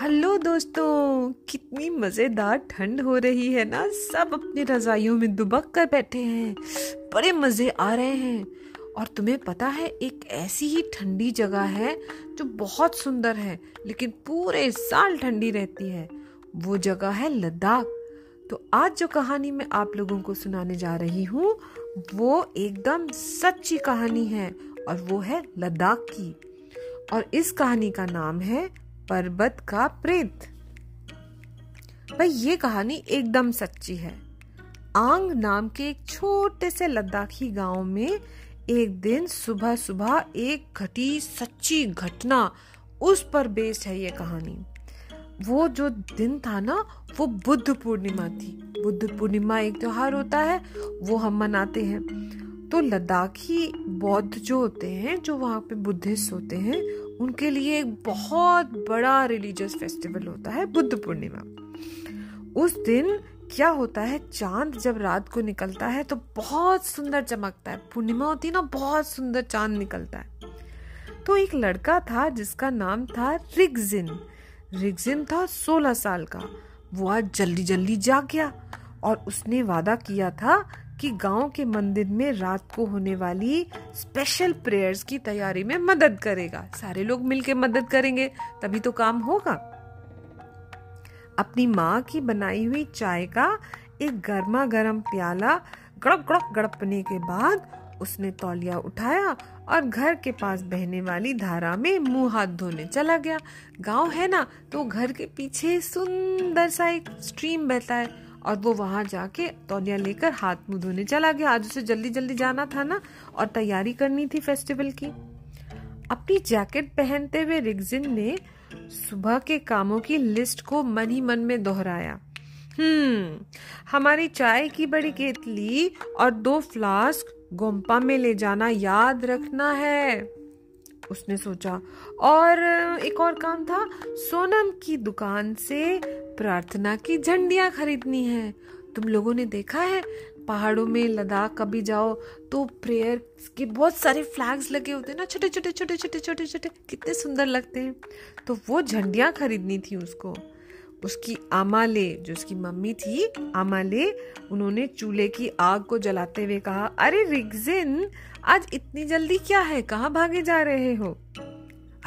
Hello दोस्तों, कितनी मज़ेदार ठंड हो रही है ना। सब अपनी रजाइयों में दुबक कर बैठे हैं, बड़े मज़े आ रहे हैं। और तुम्हें पता है, एक ऐसी ही ठंडी जगह है जो बहुत सुंदर है, लेकिन पूरे साल ठंडी रहती है। वो जगह है लद्दाख। तो आज जो कहानी मैं आप लोगों को सुनाने जा रही हूँ, वो एकदम सच्ची कहानी है और वो है लद्दाख की। और इस कहानी का नाम है पर्वत का प्रेत। भाई, ये कहानी एकदम सच्ची है। आंग नाम के एक छोटे से लद्दाखी गाँव में एक दिन सुबह सुबह एक घटी सच्ची घटना, उस पर बेस्ड है ये कहानी। वो जो दिन था ना, वो बुद्ध पूर्णिमा थी। बुद्ध पूर्णिमा एक त्योहार होता है, वो हम मनाते हैं। तो लद्दाखी बौद्ध जो होते हैं, जो वहाँ पे बुद्धिस्ट होते हैं उनके लिए एक बहुत बड़ा रिलीजियस फेस्टिवल होता है बुद्ध पूर्णिमा। उस दिन क्या होता है, चाँद जब रात को निकलता है तो बहुत सुंदर चमकता है। पूर्णिमा होती है ना, बहुत सुंदर चाँद निकलता है। तो एक लड़का था जिसका नाम था रिगजिन। रिगजिन था सोलह साल का। वो आज जल्दी जल्दी जाग गया और उसने वादा किया था कि गाँव के मंदिर में रात को होने वाली स्पेशल प्रेयर्स की तैयारी में मदद करेगा। सारे लोग मिलके मदद करेंगे, तभी तो काम होगा। अपनी माँ की बनाई हुई चाय का एक गर्मा गर्म प्याला गड़प गड़प गड़पने के बाद उसने तौलिया उठाया और घर के पास बहने वाली धारा में मुँह हाथ धोने चला गया। गाँव है ना तो घर के पीछे सुंदर सा एक स्ट्रीम बहता है। और वो वहाँ जाके तौलिया लेकर हाथ मुँह धोने चला गया। आज उसे जल्दी जल्दी जाना था ना, और तैयारी करनी थी फेस्टिवल की। अपनी जैकेट पहनते हुए रिगजिन ने सुबह के कामों की लिस्ट को मन ही मन में दोहराया। हम्म हमारी चाय की बड़ी केतली और दो फ्लास्क गोम्पा में ले जाना याद रखना है, उसने सोचा। और एक और काम था, सोनम की दुकान से प्रार्थना की झंडियाँ खरीदनी है। तुम लोगों ने देखा है? पहाड़ों में लद्दाख कभी जाओ तो प्रेयर के बहुत सारे फ्लैग्स लगे होते हैं ना, छोटे छोटे छोटे छोटे छोटे छोटे। कितने सुंदर लगते हैं। तो वो झंडियाँ खरीदनी थी उसको। उसकी आमाले, जो उसकी मम्मी थी, आमाले, उन्होंने चूल्हे की आग को जलाते हुए कहा, अरे रिगजिन, आज इतनी जल्दी क्या है? कहाँ भागे जा रहे हो?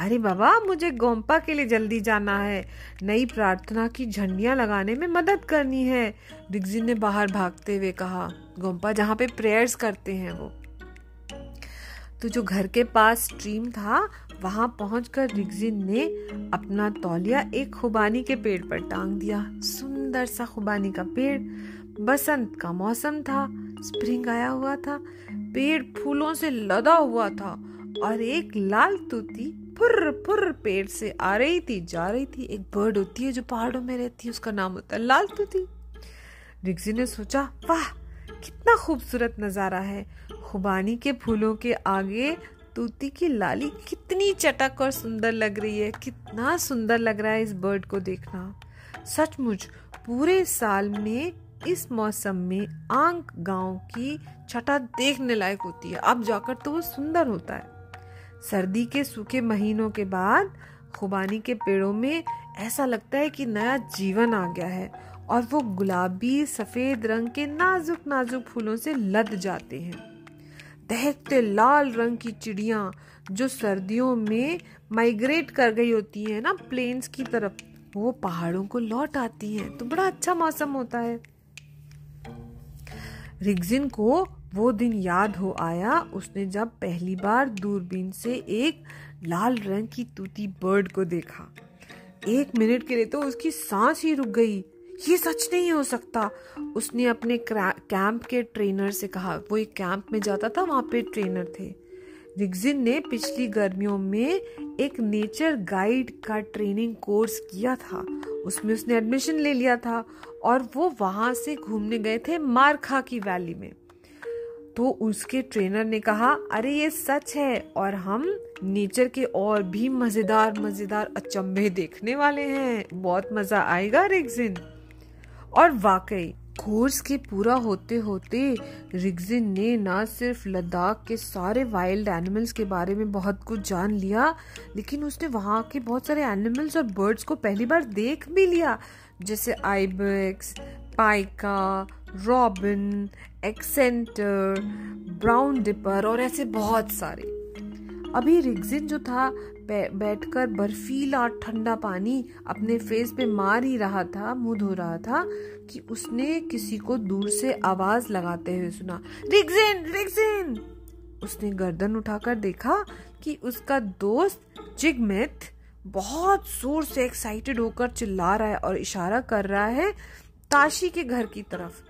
अरे बाबा, मुझे गोम्पा के लिए जल्दी जाना है। नई प्रार्थना की झंडियाँ लगाने में मदद करनी है रिगजिन ने बाहर भागते हुए कहा। गोम्पा जहाँ पे प्रेयर्स करते हैं वो। तो जो घर के पास स्ट्रीम था, वहाँ पहुंचकर रिगजिन ने अपना तौलिया एक खुबानी के पेड़ पर टांग दिया। सुंदर सा खुबानी का पेड़। बसंत का मौसम था स्प्रिंग आया हुआ था, पेड़ फूलों से लदा हुआ था और एक लाल तूती फुर फुर पेड़ से आ रही थी, जा रही थी। एक बर्ड होती है जो पहाड़ों में रहती है, उसका नाम होता है लाल तूती रिक्सी ने सोचा, वाह, कितना खूबसूरत नज़ारा है। खुबानी के फूलों के आगे तूती की लाली कितनी चटक और सुंदर लग रही है। कितना सुंदर लग रहा है इस बर्ड को देखना। सचमुच, पूरे साल में, इस मौसम में आंक गाँव की छटा देखने लायक होती है। अब जाकर तो वो सुंदर होता है। सर्दी के सूखे महीनों के बाद खुबानी के पेड़ों में ऐसा लगता है कि नया जीवन आ गया है और वो गुलाबी, सफ़ेद रंग के नाजुक नाजुक फूलों से लद जाते हैं। दहकते लाल रंग की चिड़िया जो सर्दियों में माइग्रेट कर गई होती है ना प्लेन्स की तरफ़, वो पहाड़ों को लौट आती हैं। तो बड़ा अच्छा मौसम होता है। रिगजिन को वो दिन याद हो आया, उसने जब पहली बार दूरबीन से एक लाल रंग की तूती बर्ड को देखा। एक मिनट के लिए तो उसकी सांस ही रुक गई। ये सच नहीं हो सकता। उसने अपने कैंप के ट्रेनर से कहा। वो एक कैंप में जाता था, वहाँ पे ट्रेनर थे। रिगजिन ने पिछली गर्मियों में एक नेचर गाइड का ट्रेनिंग कोर्स किया था। उसमें उसने एडमिशन ले लिया था और वो वहाँ से घूमने गए थे मारखा की वैली में। तो उसके ट्रेनर ने कहा, अरे, ये सच है और हम नेचर के और भी मज़ेदार मज़ेदार अचंभे देखने वाले हैं। बहुत मज़ा आएगा, रेगजिन। और वाकई, कोर्स के पूरा होते होते रिगजिन ने ना सिर्फ़ लद्दाख के सारे वाइल्ड एनिमल्स के बारे में बहुत कुछ जान लिया, लेकिन उसने वहाँ के बहुत सारे एनिमल्स और बर्ड्स को पहली बार देख भी लिया। जैसे ibex pika robin accentor, brown dipper और ऐसे बहुत सारे। अभी रिगजिन जो था बैठकर बर्फीला ठंडा पानी अपने फेस पे मार ही रहा था, मुँह धो रहा था, कि उसने किसी को दूर से आवाज़ लगाते हुए सुना, रिगजिन रिगजिन! उसने गर्दन उठाकर देखा कि उसका दोस्त जिगमिथ बहुत ज़ोर से एक्साइटेड होकर चिल्ला रहा है और इशारा कर रहा है ताशी के घर की तरफ़।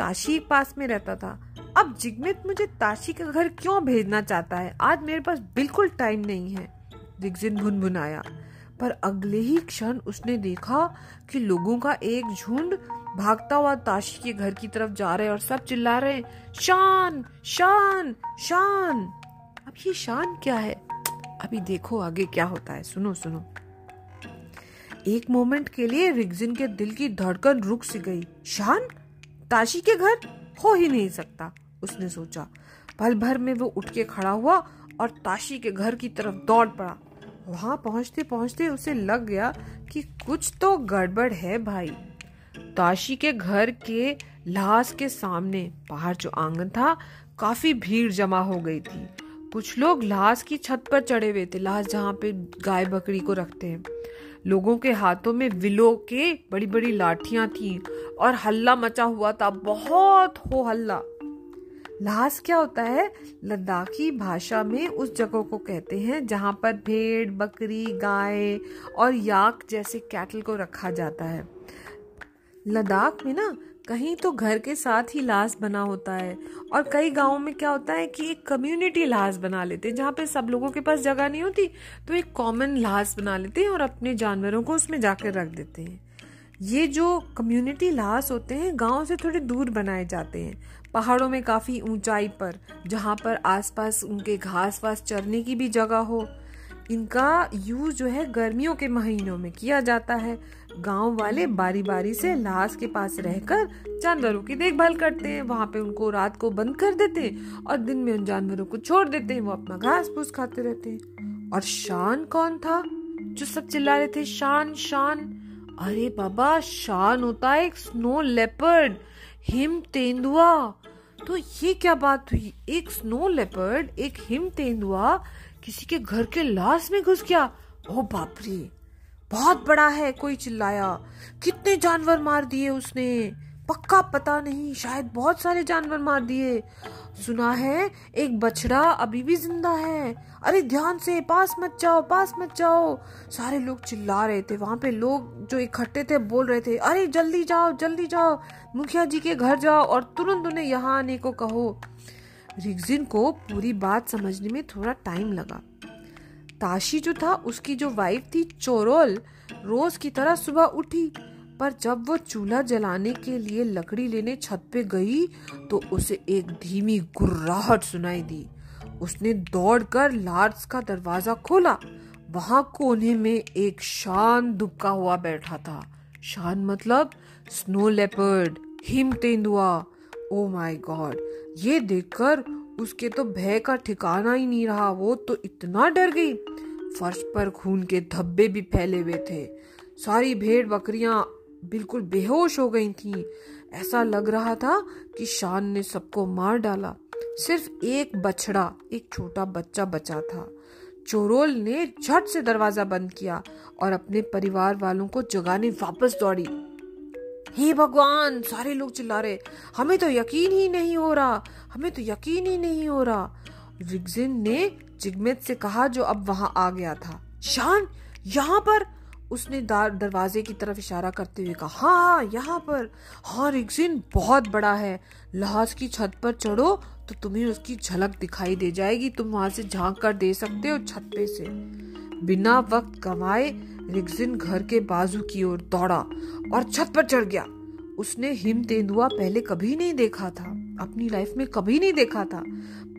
ताशी पास में रहता था। अब जिगमित मुझे ताशी के घर क्यों भेजना चाहता है? आज मेरे पास बिल्कुल टाइम नहीं है, दिग्जिन भुनभुनाया। पर अगले ही क्षण उसने देखा कि लोगों का एक झुंड भागता हुआ ताशी के घर की तरफ़ जा रहे और सब चिल्ला रहे शान शान शान! अब ये शान क्या है? अभी देखो आगे क्या होता है। सुनो सुनो। एक मोमेंट के लिए रिगजिन के दिल की धड़कन रुक सी गई। शान? ताशी के घर हो ही नहीं सकता, उसने सोचा। पल भर में वो उठ के खड़ा हुआ और ताशी के घर की तरफ़ दौड़ पड़ा। वहाँ पहुँचते पहुँचते उसे लग गया कि कुछ तो गड़बड़ है भाई। ताशी के घर के लाश के सामने बाहर जो आँगन था, काफ़ी भीड़ जमा हो गई थी। कुछ लोग लाश की छत पर चढ़े हुए थे, लाश जहाँ पे गाय बकरी को रखते हैं। लोगों के हाथों में विलो के बड़ी बड़ी लाठियाँ थी और हल्ला मचा हुआ था, बहुत हो हल्ला। लास क्या होता है? लद्दाखी भाषा में उस जगह को कहते हैं जहाँ पर भेड़, बकरी, गाय और याक जैसे कैटल को रखा जाता है। लद्दाख में ना कहीं तो घर के साथ ही लाश बना होता है। और कई गाँवों में क्या होता है कि एक कम्युनिटी लाश बना लेते हैं, जहाँ पे सब लोगों के पास जगह नहीं होती तो एक कॉमन लाश बना लेते हैं और अपने जानवरों को उसमें जाकर रख देते हैं। ये जो कम्युनिटी लाश होते हैं, गाँव से थोड़े दूर बनाए जाते हैं। पहाड़ों में काफ़ी ऊंचाई पर, जहाँ पर आसपास उनके घास वास चरने की भी जगह हो। इनका यूज़ जो है गर्मियों के महीनों में किया जाता है। गाँव वाले बारी बारी से लाश के पास रहकर जानवरों की देखभाल करते हैं। वहाँ पे उनको रात को बंद कर देते हैं और दिन में उन जानवरों को छोड़ देते हैं। वो अपना घास फूस खाते रहते हैं। और शान कौन था? जो सब चिल्ला रहे थे, शान शान। अरे बाबा, शान होता है एक स्नो लेपर्ड। हिम तेंदुआ तो ये क्या बात हुई? एक स्नो लेपर्ड, एक हिम तेंदुआ किसी के घर के लाश में घुस गया? ओ बापरे बहुत बड़ा है, कोई चिल्लाया। कितने जानवर मार दिए उसने। पक्का पता नहीं, शायद बहुत सारे जानवर मार दिए। सुना है, एक बछड़ा अभी भी ज़िंदा है। अरे, ध्यान से, पास मत जाओ, पास मत जाओ। सारे लोग चिल्ला रहे थे, वहाँ पे लोग जो इकट्ठे थे, बोल रहे थे, अरे, जल्दी जाओ जल्दी जाओ। मुखिया जी के घर जाओ और तुरंत उन्हें यहाँ आने को कहो। रिगजिन को पूरी बात समझने में थोड़ा टाइम लगा। ताशी जो था, उसकी जो वाइफ थी, चोरोल, रोज की तरह सुबह उठी। पर जब वो चूल्हा जलाने के लिए लकड़ी लेने छत पे गई तो उसे एक धीमी गुर्राहट सुनाई दी। उसने दौड़कर लार्स का दरवाज़ा खोला। वहाँ कोने में एक शान दुबका हुआ बैठा था। शान मतलब स्नो लेपर्ड हिम तेंदुआ ओ माय गॉड ये देखकर उसके तो भय का ठिकाना ही नहीं रहा, वो तो इतना डर गई। फर्श पर खून के धब्बे भी फैले हुए थे। सारी भेड़ बकरियाँ बिल्कुल बेहोश हो गई थीं। ऐसा लग रहा था कि शान ने सबको मार डाला। सिर्फ़ एक बछड़ा, एक छोटा बच्चा बचा था। चोरोल ने झट से दरवाज़ा बंद किया और अपने परिवार वालों को जगाने वापस दौड़ी। हे भगवान, सारे लोग चिल्ला रहे। हमें तो यकीन ही नहीं हो रहा हमें तो यकीन ही नहीं हो रहा। रिगजिन ने जिगमित से कहा जो अब वहाँ आ गया था। शान, यहाँ पर? उसने दरवाजे की तरफ़ इशारा करते हुए कहा हाँ हाँ यहाँ पर। हाँ रिक्सिन बहुत बड़ा है। लहाज की छत पर चढ़ो तो तुम्हें उसकी झलक दिखाई दे जाएगी। तुम वहाँ से झाँक कर दे सकते हो छत पे से। बिना वक्त गंवाए रिक्सिन घर के बाजू की ओर दौड़ा और छत पर चढ़ गया। उसने हिम तेंदुआ पहले कभी नहीं देखा था। अपनी लाइफ में कभी नहीं देखा था।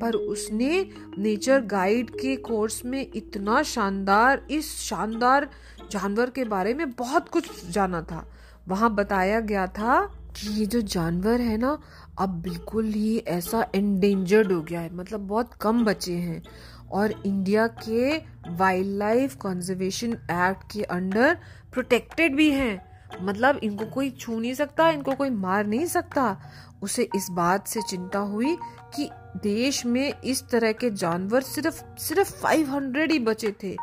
पर उसने नेचर गाइड के कोर्स में इतना शानदार, इस शानदार जानवर के बारे में बहुत कुछ जाना था। वहाँ बताया गया था कि ये जो जानवर है ना, अब बिल्कुल ही ऐसा एंडेंजर्ड हो गया है। मतलब बहुत कम बचे हैं। और इंडिया के वाइल्ड लाइफ कंजर्वेशन एक्ट के अंडर प्रोटेक्टेड भी हैं। मतलब इनको कोई छू नहीं सकता, इनको कोई मार नहीं सकता। उसे इस बात से चिंता हुई कि देश में इस तरह के जानवर सिर्फ़ सिर्फ़ 500 ही बचे थे।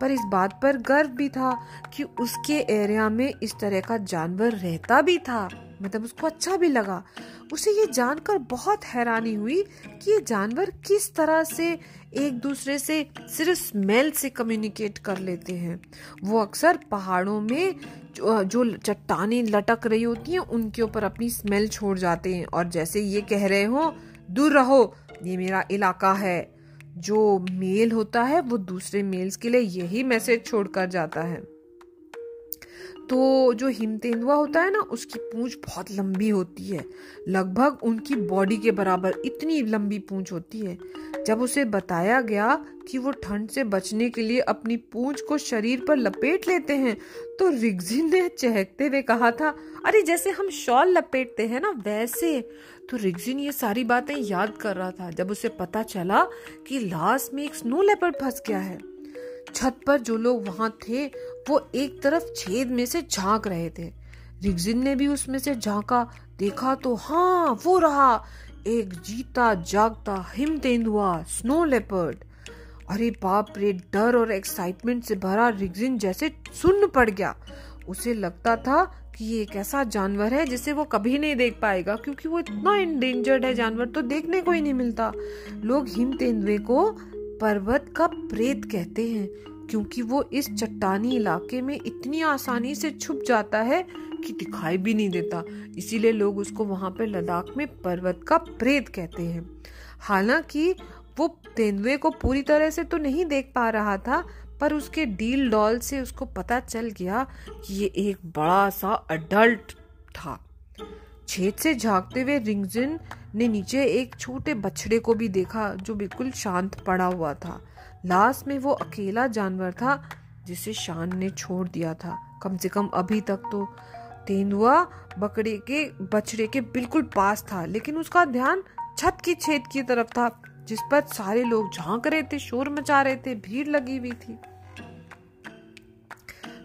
पर इस बात पर गर्व भी था कि उसके एरिया में इस तरह का जानवर रहता भी था। मतलब उसको अच्छा भी लगा। उसे ये जानकर बहुत हैरानी हुई कि ये जानवर किस तरह से एक दूसरे से सिर्फ़ स्मेल से कम्युनिकेट कर लेते हैं। वो अक्सर पहाड़ों में जो, चट्टाने लटक रही होती हैं उनके ऊपर अपनी स्मेल छोड़ जाते हैं। और जैसे ये कह रहे हो दूर रहो ये मेरा इलाका है। जो मेल होता है वो दूसरे मेल्स के लिए यही मैसेज छोड़ कर जाता है। तो जो हिम तेंदुआ होता है ना, उसकी पूंछ बहुत लंबी होती है। लगभग उनकी बॉडी के बराबर इतनी लंबी पूंछ होती है। जब उसे बताया गया कि वो ठंड से बचने के लिए अपनी पूंछ को शरीर पर लपेट लेते हैं तो रिग्जिन ने चहकते हुए कहा था, अरे, जैसे हम शॉल लपेटते हैं ना, वैसे। तो रिग्जिन ये सारी बातें याद कर रहा था, जब उसे पता चला कि लास्ट में एक स्नो लेपर्ड फंस गया है। छत पर जो लोग वहाँ थे वो एक तरफ़ छेद में से झाँक रहे थे। रिगजिन ने भी उसमें से झांका। देखा तो हाँ वो रहा। एक जीता जागता हिम तेंदुआ, स्नो लेपर्ड। अरे बाप रे, डर और एक्साइटमेंट से भरा रिगजिन जैसे सुन्न पड़ गया। उसे लगता था कि ये एक ऐसा जानवर है जिसे वो कभी नहीं देख पाएगा, क्योंकि वो इतना इंडेंजर्ड है, जानवर तो देखने को ही नहीं मिलता। लोग हिम तेंदुए को पर्वत का प्रेत कहते हैं। क्योंकि वो इस चट्टानी इलाके में इतनी आसानी से छुप जाता है कि दिखाई भी नहीं देता। इसीलिए लोग उसको वहाँ पर लद्दाख में पर्वत का प्रेत कहते हैं। हालाँकि वो तेंदुए को पूरी तरह से तो नहीं देख पा रहा था, पर उसके डील डॉल से उसको पता चल गया कि ये एक बड़ा सा अडल्ट था। छेद से झांकते हुए रिंगजिन ने नीचे एक छोटे बछड़े को भी देखा, जो बिल्कुल शांत पड़ा हुआ था। लास्ट में वो अकेला जानवर था, जिसे शान ने छोड़ दिया था। कम से कम अभी तक तो तेंदुआ बकरे के, बछड़े के बिल्कुल पास था, लेकिन उसका ध्यान छत की छेद की तरफ़ था, जिस पर सारे लोग झाँक रहे थे, शोर मचा रहे थे, भीड़ लगी हुई थी।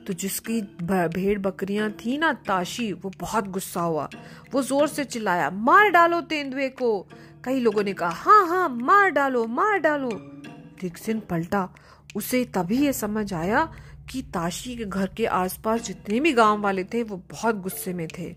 तो जिसकी भेड़ बकरियाँ थी ना, ताशी, वो बहुत गुस्सा हुआ। वो ज़ोर से चिल्लाया, मार डालो तेंदुए को! कई लोगों ने कहा हाँ हाँ मार डालो मार डालो! दिग्सिन पलटा। उसे तभी ये समझ आया कि ताशी के घर के आसपास जितने भी गाँव वाले थे, वो बहुत गुस्से में थे।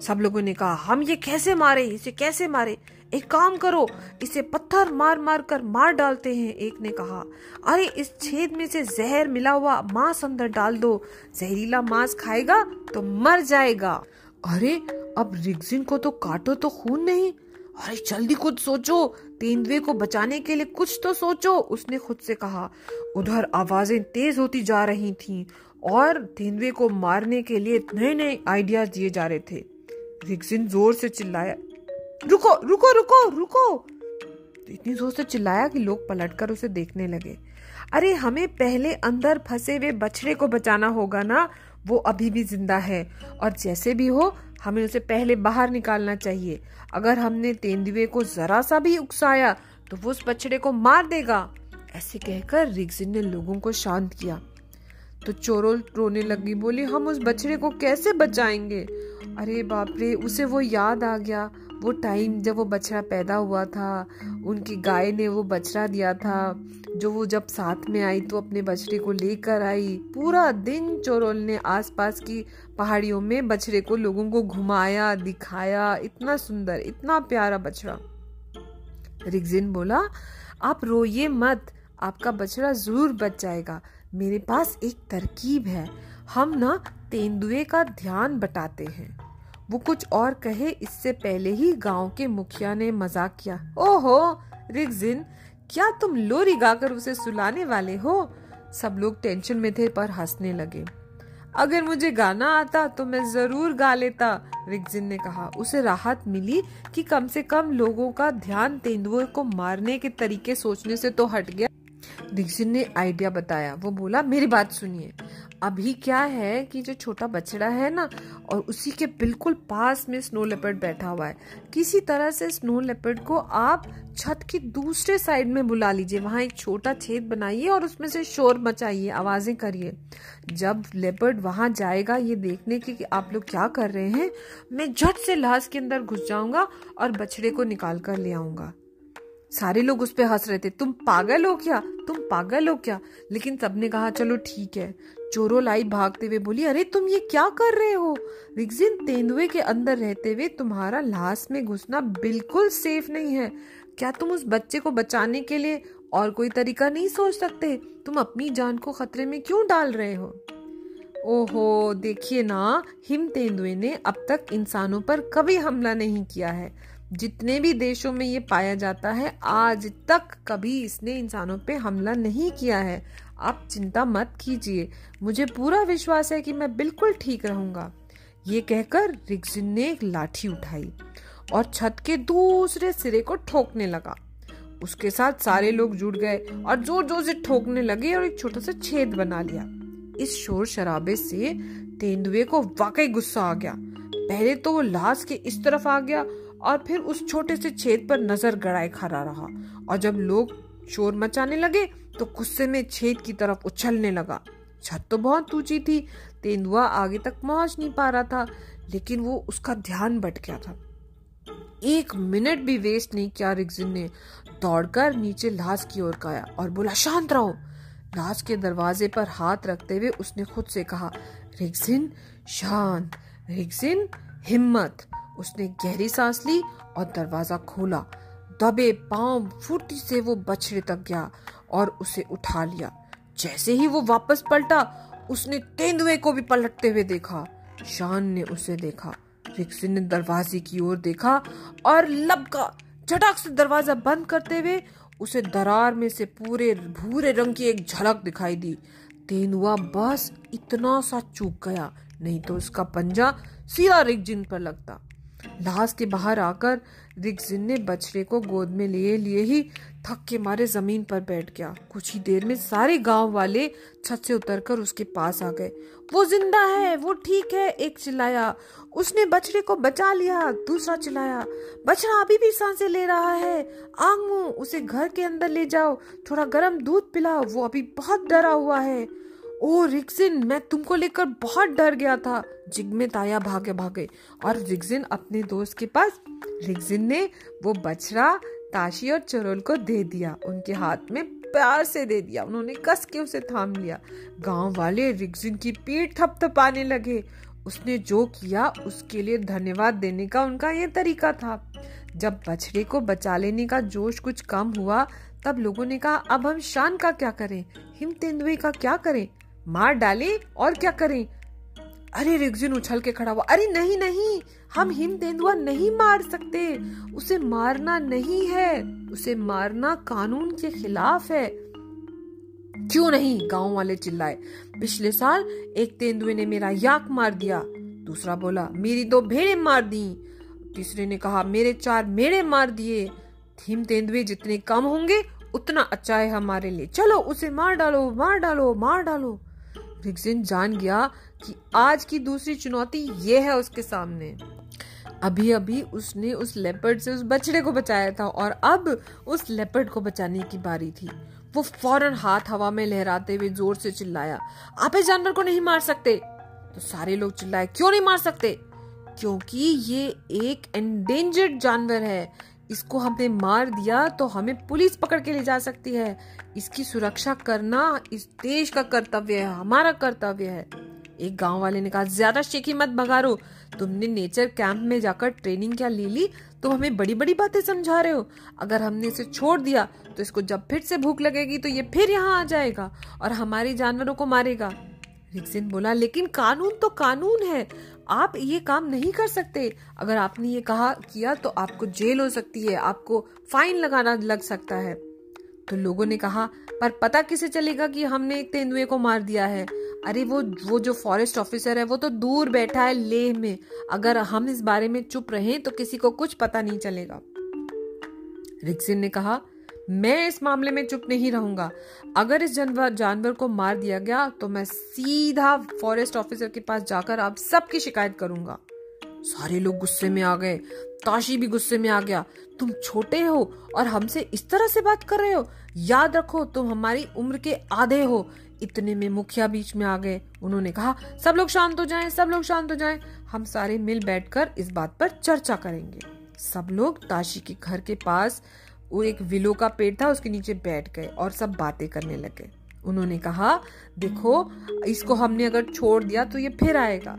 सब लोगों ने कहा, हम ये कैसे मारे? इसे कैसे मारे? एक काम करो, इसे पत्थर मार मार कर मार डालते हैं, एक ने कहा। अरे, इस छेद में से जहर मिला हुआ मांस अंदर डाल दो। जहरीला मांस खाएगा तो मर जाएगा। अरे, अब रिग्जिन को तो काटो तो खून नहीं। अरे जल्दी कुछ सोचो। तेंदुए को बचाने के लिए कुछ तो सोचो, उसने खुद से कहा। उधर आवाज़ें तेज होती जा रही थीं और तेंदुए को मारने के लिए नए नए आइडियाज़ दिए जा रहे थे। रिक्सिन ज़ोर से चिल्लाया, रुको रुको रुको रुको! इतनी ज़ोर से चिल्लाया कि लोग पलटकर उसे देखने लगे। अरे, हमें पहले अंदर फंसे हुए बछड़े को बचाना होगा ना? वो अभी भी ज़िंदा है और जैसे भी हो, हमें उसे पहले बाहर निकालना चाहिए। अगर हमने तेंदुए को जरा सा भी उकसाया तो वो उस बछड़े को मार देगा। ऐसे कहकर रिग्जिन ने लोगों को शांत किया। तो चोरोल रोने लगी, बोली, हम उस बछड़े को कैसे बचाएँगे? अरे बाप रे, उसे वो याद आ गया। वो टाइम जब वो बछड़ा पैदा हुआ था, उनकी गाय ने वो बछड़ा दिया था, जो वो जब साथ में आई तो अपने बछड़े को लेकर आई। पूरा दिन चोरोल ने आसपास की पहाड़ियों में बछड़े को लोगों को घुमाया, दिखाया। इतना सुंदर, इतना प्यारा बछड़ा। रिगजिन बोला, आप रोइए मत, आपका बछड़ा ज़रूर बच जाएगा। मेरे पास एक तरकीब है। हम ना तेंदुए का ध्यान बटाते हैं। वो कुछ और कहे, इससे पहले ही गाँव के मुखिया ने मज़ाक किया। ओहो, रिगजिन, क्या तुम लोरी गाकर उसे सुलाने वाले हो? सब लोग टेंशन में थे पर हंसने लगे। अगर मुझे गाना आता तो मैं ज़रूर गा लेता, रिगजिन ने कहा। उसे राहत मिली कि कम से कम लोगों का ध्यान तेंदुए को मारने के तरीके सोचने से तो हट गया। रिगजिन ने आइडिया बताया। वो बोला, मेरी बात सुनिए। अभी क्या है कि जो छोटा बछड़ा है ना, और उसी के बिल्कुल पास में स्नो लेपर्ड बैठा हुआ है। किसी तरह से स्नो लेपर्ड को आप छत की दूसरे साइड में बुला लीजिए। वहाँ एक छोटा छेद बनाइए और उसमें से शोर मचाइए, आवाज़ें करिए। जब लेपर्ड वहाँ जाएगा ये देखने की कि आप लोग क्या कर रहे हैं, मैं झट से लाश के अंदर घुस जाऊँगा और बछड़े को निकाल कर ले आऊँगा। सारे लोग उस पर हंस रहे थे। तुम पागल हो क्या? तुम पागल हो क्या? लेकिन सबने कहा, चलो ठीक है। चोरो लाई भागते हुए बोली, अरे, तुम ये क्या कर रहे हो? रिक्जिन तेंदुए के अंदर रहते हुए तुम्हारा लाश में घुसना बिल्कुल सेफ़ नहीं है। क्या तुम उस बच्चे को बचाने के लिए और कोई तरीका नहीं सोच सकते? तुम अपनी जान को खतरे में क्यों डाल रहे हो? ओहो, देखिए ना, हिम तेंदुए ने अब तक इंसानों पर कभी हमला नहीं किया है। जितने भी देशों में ये पाया जाता है, आज तक कभी इसने इंसानों पे हमला नहीं किया है। आप चिंता मत कीजिए। मुझे पूरा विश्वास है कि मैं बिल्कुल ठीक रहूँगा। ये कहकर रिक्जिन ने एक लाठी उठाई और छत के दूसरे सिरे को ठोकने लगा। उसके साथ सारे लोग जुड़ गए और ज़ोर ज़ोर से ठोकने लगे और एक छोटा सा छेद बना लिया। इस शोर शराबे से तेंदुए को वाकई गुस्सा आ गया। पहले तो वो लाश के इस तरफ़ आ गया और फिर उस छोटे से छेद पर नज़र गड़ाए खड़ा रहा। और जब लोग शोर मचाने लगे तो गुस्से में छेद की तरफ़ उछलने लगा। छत तो बहुत ऊँची थी, तेंदुआ आगे तक पहुँच नहीं पा रहा था, लेकिन वो उसका ध्यान बट गया था। एक मिनट भी वेस्ट नहीं किया रिक्जिन ने। दौड़कर नीचे लाश की ओर गया और बोला, शांत रहो। लाश के दरवाजे पर हाथ रखते हुए उसने खुद से कहा रिक्जिन शांत रिक्जिन हिम्मत। उसने गहरी सांस ली और दरवाज़ा खोला। दबे पाँव फुर्ती से वो बछड़े तक गया और उसे उठा लिया। जैसे ही वो वापस पलटा, उसने तेंदुए को भी पलटते हुए देखा। शान ने उसे देखा। रिक्सिन ने दरवाजे की ओर देखा और लबका झटक से दरवाज़ा बंद करते हुए उसे दरार में से पूरे भूरे रंग की एक झलक दिखाई दी। तेंदुआ बस इतना सा चूक गया, नहीं तो उसका पंजा सीधा रिक्जिन पर लगता। लाश के बाहर आकर रिक्जिन ने बछड़े को गोद में लिए लिए ही थक के मारे ज़मीन पर बैठ गया। कुछ ही देर में सारे गाँव वाले छत से उतरकर उसके पास आ गए। वो ज़िंदा है, वो ठीक है, एक चिल्लाया। उसने बछड़े को बचा लिया, दूसरा चिल्लाया, बछड़ा अभी भी साँसें ले रहा है। आंगू, उसे घर के अंदर ले जाओ। थोड़ा गर्म दूध पिलाओ, वो अभी बहुत डरा हुआ है। ओ रिक्सिन मैं तुमको लेकर बहुत डर गया था। जिग्मे ताया भागे भागे, और रिक्सिन अपने दोस्त के पास रिक्सिन ने वो बछड़ा, ताशी और चरोल को दे दिया। उनके हाथ में प्यार से दे दिया। उन्होंने कस के उसे थाम लिया। गाँव वाले रिक्सिन की पीठ थपथपाने लगे। उसने जो किया, उसके लिए धन्यवाद देने का उनका ये तरीका था। जब बछड़े को बचा लेने का जोश कुछ कम हुआ, तब लोगों ने कहा, अब हम शान का क्या करें? हिम तेंदुए का क्या करें? मार डाले और क्या करें? अरे रिक्जिन उछल के खड़ा हुआ। अरे, नहीं नहीं, हम हिम तेंदुआ नहीं मार सकते। उसे मारना नहीं है। उसे मारना कानून के खिलाफ है। क्यों नहीं? गाँव वाले चिल्लाए। पिछले साल एक तेंदुए ने मेरा याक मार दिया। दूसरा बोला, मेरी दो भेड़े मार दी। तीसरे ने कहा, मेरे चार मेड़े मार दिए। हिम तेंदुए जितने कम होंगे, उतना अच्छा है हमारे लिए। चलो, उसे मार डालो मार डालो मार डालो। रिक्सिन जान गया कि आज की दूसरी चुनौती ये है उसके सामने। अभी अभी उसने उस लेपर्ड से उस बछड़े को बचाया था और अब उस लेपर्ड को बचाने की बारी थी। वो फ़ौरन हाथ हवा में लहराते हुए ज़ोर से चिल्लाया, आप इस जानवर को नहीं मार सकते! तो सारे लोग चिल्लाए, क्यों नहीं मार सकते? क्योंकि ये एक एंडेंजर्ड जानवर है। इसको हमने मार दिया तो हमें पुलिस पकड़ के ले जा सकती है। इसकी सुरक्षा करना इस देश का कर्तव्य है, हमारा कर्तव्य है। एक गाँव वाले ने कहा, ज़्यादा शेखी मत बगारो तुमने नेचर कैंप में जाकर ट्रेनिंग क्या ले ली? तो हमें बड़ी बड़ी बातें समझा रहे हो। अगर हमने इसे छोड़ दिया तो इसको जब फिर से भूख लगेगी तो ये फिर यहाँ आ जाएगा और हमारे जानवरों को मारेगा। रिक्सिन बोला, लेकिन कानून तो कानून है। आप ये काम नहीं कर सकते। अगर आपने ये कहा, किया तो आपको जेल हो सकती है, आपको फाइन लगाना लग सकता है। तो लोगों ने कहा, पर पता किसे चलेगा कि हमने एक तेंदुए को मार दिया है? अरे, वो वो जो फॉरेस्ट ऑफिसर है, वो तो दूर बैठा है लेह में। अगर हम इस बारे में चुप रहे तो किसी को कुछ पता नहीं चलेगा। रिक्सिन ने कहा मैं इस मामले में चुप नहीं रहूँगा। अगर इस जानवर जानवर को मार दिया गया तो मैं सीधा फॉरेस्ट ऑफिसर के पास जाकर आप सबकी शिकायत करूँगा। सारे लोग गुस्से में आ गए। ताशी भी गुस्से में आ गया। तुम छोटे हो और हमसे इस तरह से बात कर रहे हो। याद रखो, तुम हमारी उम्र के आधे हो। इतने में मुखिया बीच में आ गए। उन्होंने कहा, सब लोग शांत हो जाएँ, सब लोग शांत हो जाएँ। हम सारे मिल बैठकर इस बात पर चर्चा करेंगे। सब लोग ताशी के घर के पास वो एक विलो का पेड़ था, उसके नीचे बैठ गए और सब बातें करने लगे। उन्होंने कहा, देखो, इसको हमने अगर छोड़ दिया तो ये फिर आएगा।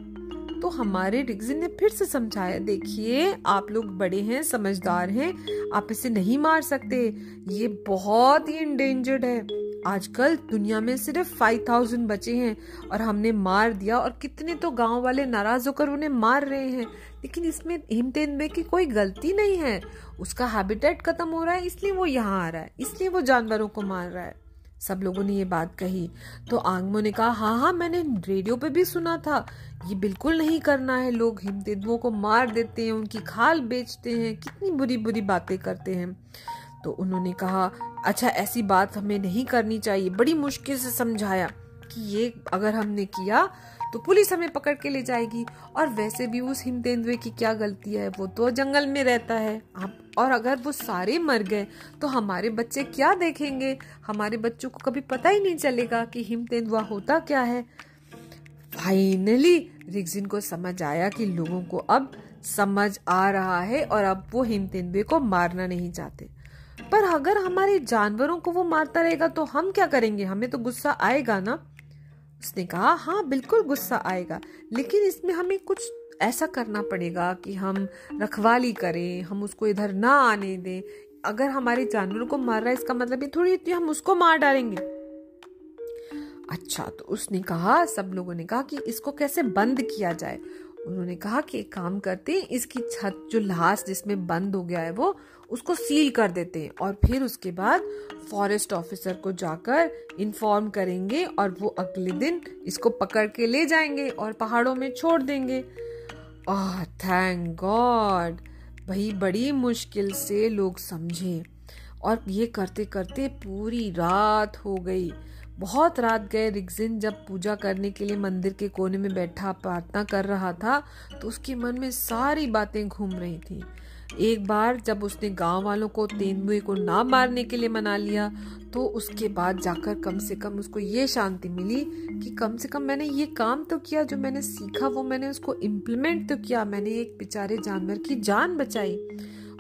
तो हमारे रिग्जिन ने फिर से समझाया, देखिए, आप लोग बड़े हैं, समझदार हैं, आप इसे नहीं मार सकते, ये बहुत ही इंडेंजर्ड है। आजकल दुनिया में सिर्फ़ फाइव थाउज़ेंड बचे हैं और हमने मार दिया और कितने तो गाँव वाले नाराज़ होकर उन्हें मार रहे हैं। लेकिन इसमें हिमतेंदुए की कोई गलती नहीं है। उसका हैबिटेट खत्म हो रहा है, इसलिए वो यहाँ आ रहा है, इसलिए वो जानवरों को मार रहा है। सब लोगों ने ये बात कही। तो आंगमो ने कहा हाँ हाँ मैंने रेडियो पे भी सुना था। ये बिल्कुल नहीं करना है लोग। हिमतेंदुओं को मार देते हैं, उनकी खाल बेचते हैं। कितनी बुरी बुरी बातें करते हैं। तो उन्होंने कहा अच्छा ऐसी बात हमें नहीं करनी चाहिए। बड़ी मुश्किल से समझाया कि ये अगर हमने किया तो पुलिस हमें पकड़ के ले जाएगी। और वैसे भी उस हिम तेंदुए की क्या गलती है? वो तो जंगल में रहता है। आप, और अगर वो सारे मर गए तो हमारे बच्चे क्या देखेंगे? हमारे बच्चों को कभी पता ही नहीं चलेगा कि हिम तेंदुआ होता क्या है। फाइनली रिक्जिन को समझ आया कि लोगों को अब समझ आ रहा है और अब वो हिम तेंदुए को मारना नहीं चाहते। पर अगर हमारे जानवरों को वो मारता रहेगा तो हम क्या करेंगे? हमें तो गुस्सा आएगा ना? उसने कहा हाँ बिल्कुल गुस्सा आएगा। लेकिन इसमें हमें कुछ ऐसा करना पड़ेगा कि हम रखवाली करें, हम उसको इधर ना आने दें। अगर हमारे जानवरों को मार रहा है, इसका मतलब ये थोड़ी हम उसको मार डालेंगे। अच्छा तो उसने कहा, सब लोगों ने कहा कि इसको कैसे बंद किया जाए? उन्होंने कहा कि एक काम करते हैं, इसकी छत जो लास्ट जिसमें बंद हो गया है वो, उसको सील कर देते हैं और फिर उसके बाद फॉरेस्ट ऑफिसर को जाकर इन्फॉर्म करेंगे और वो अगले दिन इसको पकड़ के ले जाएँगे और पहाड़ों में छोड़ देंगे। आह थैंक गॉड भाई, बड़ी मुश्किल से लोग समझे। और ये करते करते पूरी रात हो गई। बहुत रात गए रिक्जिन जब पूजा करने के लिए मंदिर के कोने में बैठा, प्रार्थना कर रहा था तो उसके मन में सारी बातें घूम रही थी। एक बार जब उसने गाँव वालों को, तेंदुए को ना मारने के लिए मना लिया तो उसके बाद जाकर कम से कम उसको ये शांति मिली कि कम से कम मैंने ये काम तो किया, जो मैंने सीखा, वो मैंने उसको इम्प्लीमेंट तो किया। मैंने एक बेचारे जानवर की जान बचाई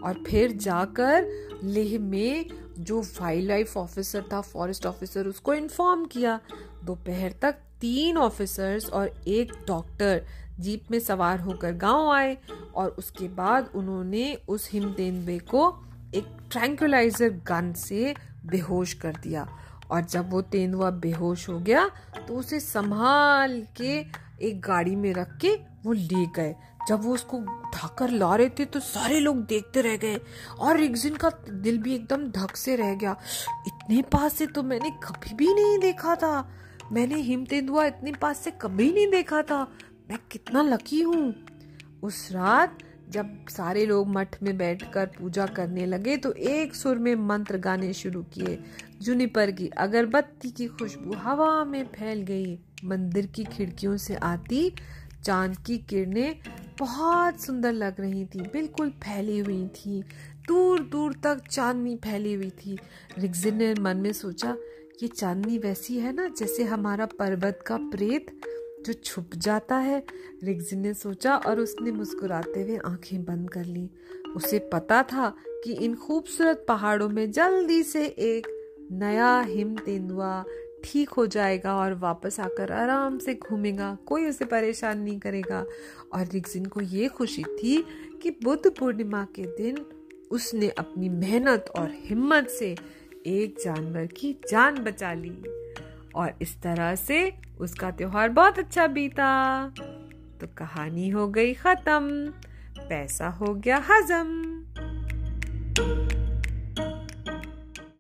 और फिर जाकर लेह में जो वाइल्ड लाइफ ऑफिसर था फॉरेस्ट ऑफिसर उसको इन्फॉर्म किया। दोपहर तक तीन ऑफिसर्स और एक डॉक्टर जीप में सवार होकर गाँव आए और उसके बाद उन्होंने उस हिम तेंदुए को एक ट्रैंकुलाइजर गन से बेहोश कर दिया। और जब वो तेंदुआ बेहोश हो गया तो उसे संभाल के एक गाड़ी में रख के वो ले गए। जब वो उसको उठाकर ला रहे थे तो सारे लोग देखते रह गए और रिक्जिन का दिल भी एकदम धक से रह गया। इतने पास से तो मैंने कभी भी नहीं देखा था। मैंने हिम तेंदुआ इतने पास से कभी नहीं देखा था। मैं कितना लकी हूँ। उस रात जब सारे लोग मठ में बैठकर पूजा करने लगे तो एक सुर में मंत्र गाने शुरू किए जुनिपर की, अगरबत्ती की खुशबू हवा में फैल गई, मंदिर की खिड़कियों से आती चाँद की किरणें बहुत सुंदर लग रही थी, बिल्कुल फैली हुई थी। दूर दूर तक चांदनी फैली हुई थी। रिक्जिन ने मन में सोचा, ये चांदनी वैसी है ना, जैसे हमारा पर्वत का प्रेत जो छुप जाता है? रिक्जिन ने सोचा और उसने मुस्कुराते हुए आँखें बंद कर ली। उसे पता था कि इन खूबसूरत पहाड़ों में जल्दी से एक नया हिम तेंदुआ ठीक हो जाएगा और वापस आकर आराम से घूमेगा, कोई उसे परेशान नहीं करेगा। और रिक्जिन को ये खुशी थी कि बुद्ध पूर्णिमा के दिन उसने अपनी मेहनत और हिम्मत से एक जानवर की जान बचा ली। और इस तरह से उसका त्योहार बहुत अच्छा बीता। तो कहानी हो गई खत्म, पैसा हो गया हजम।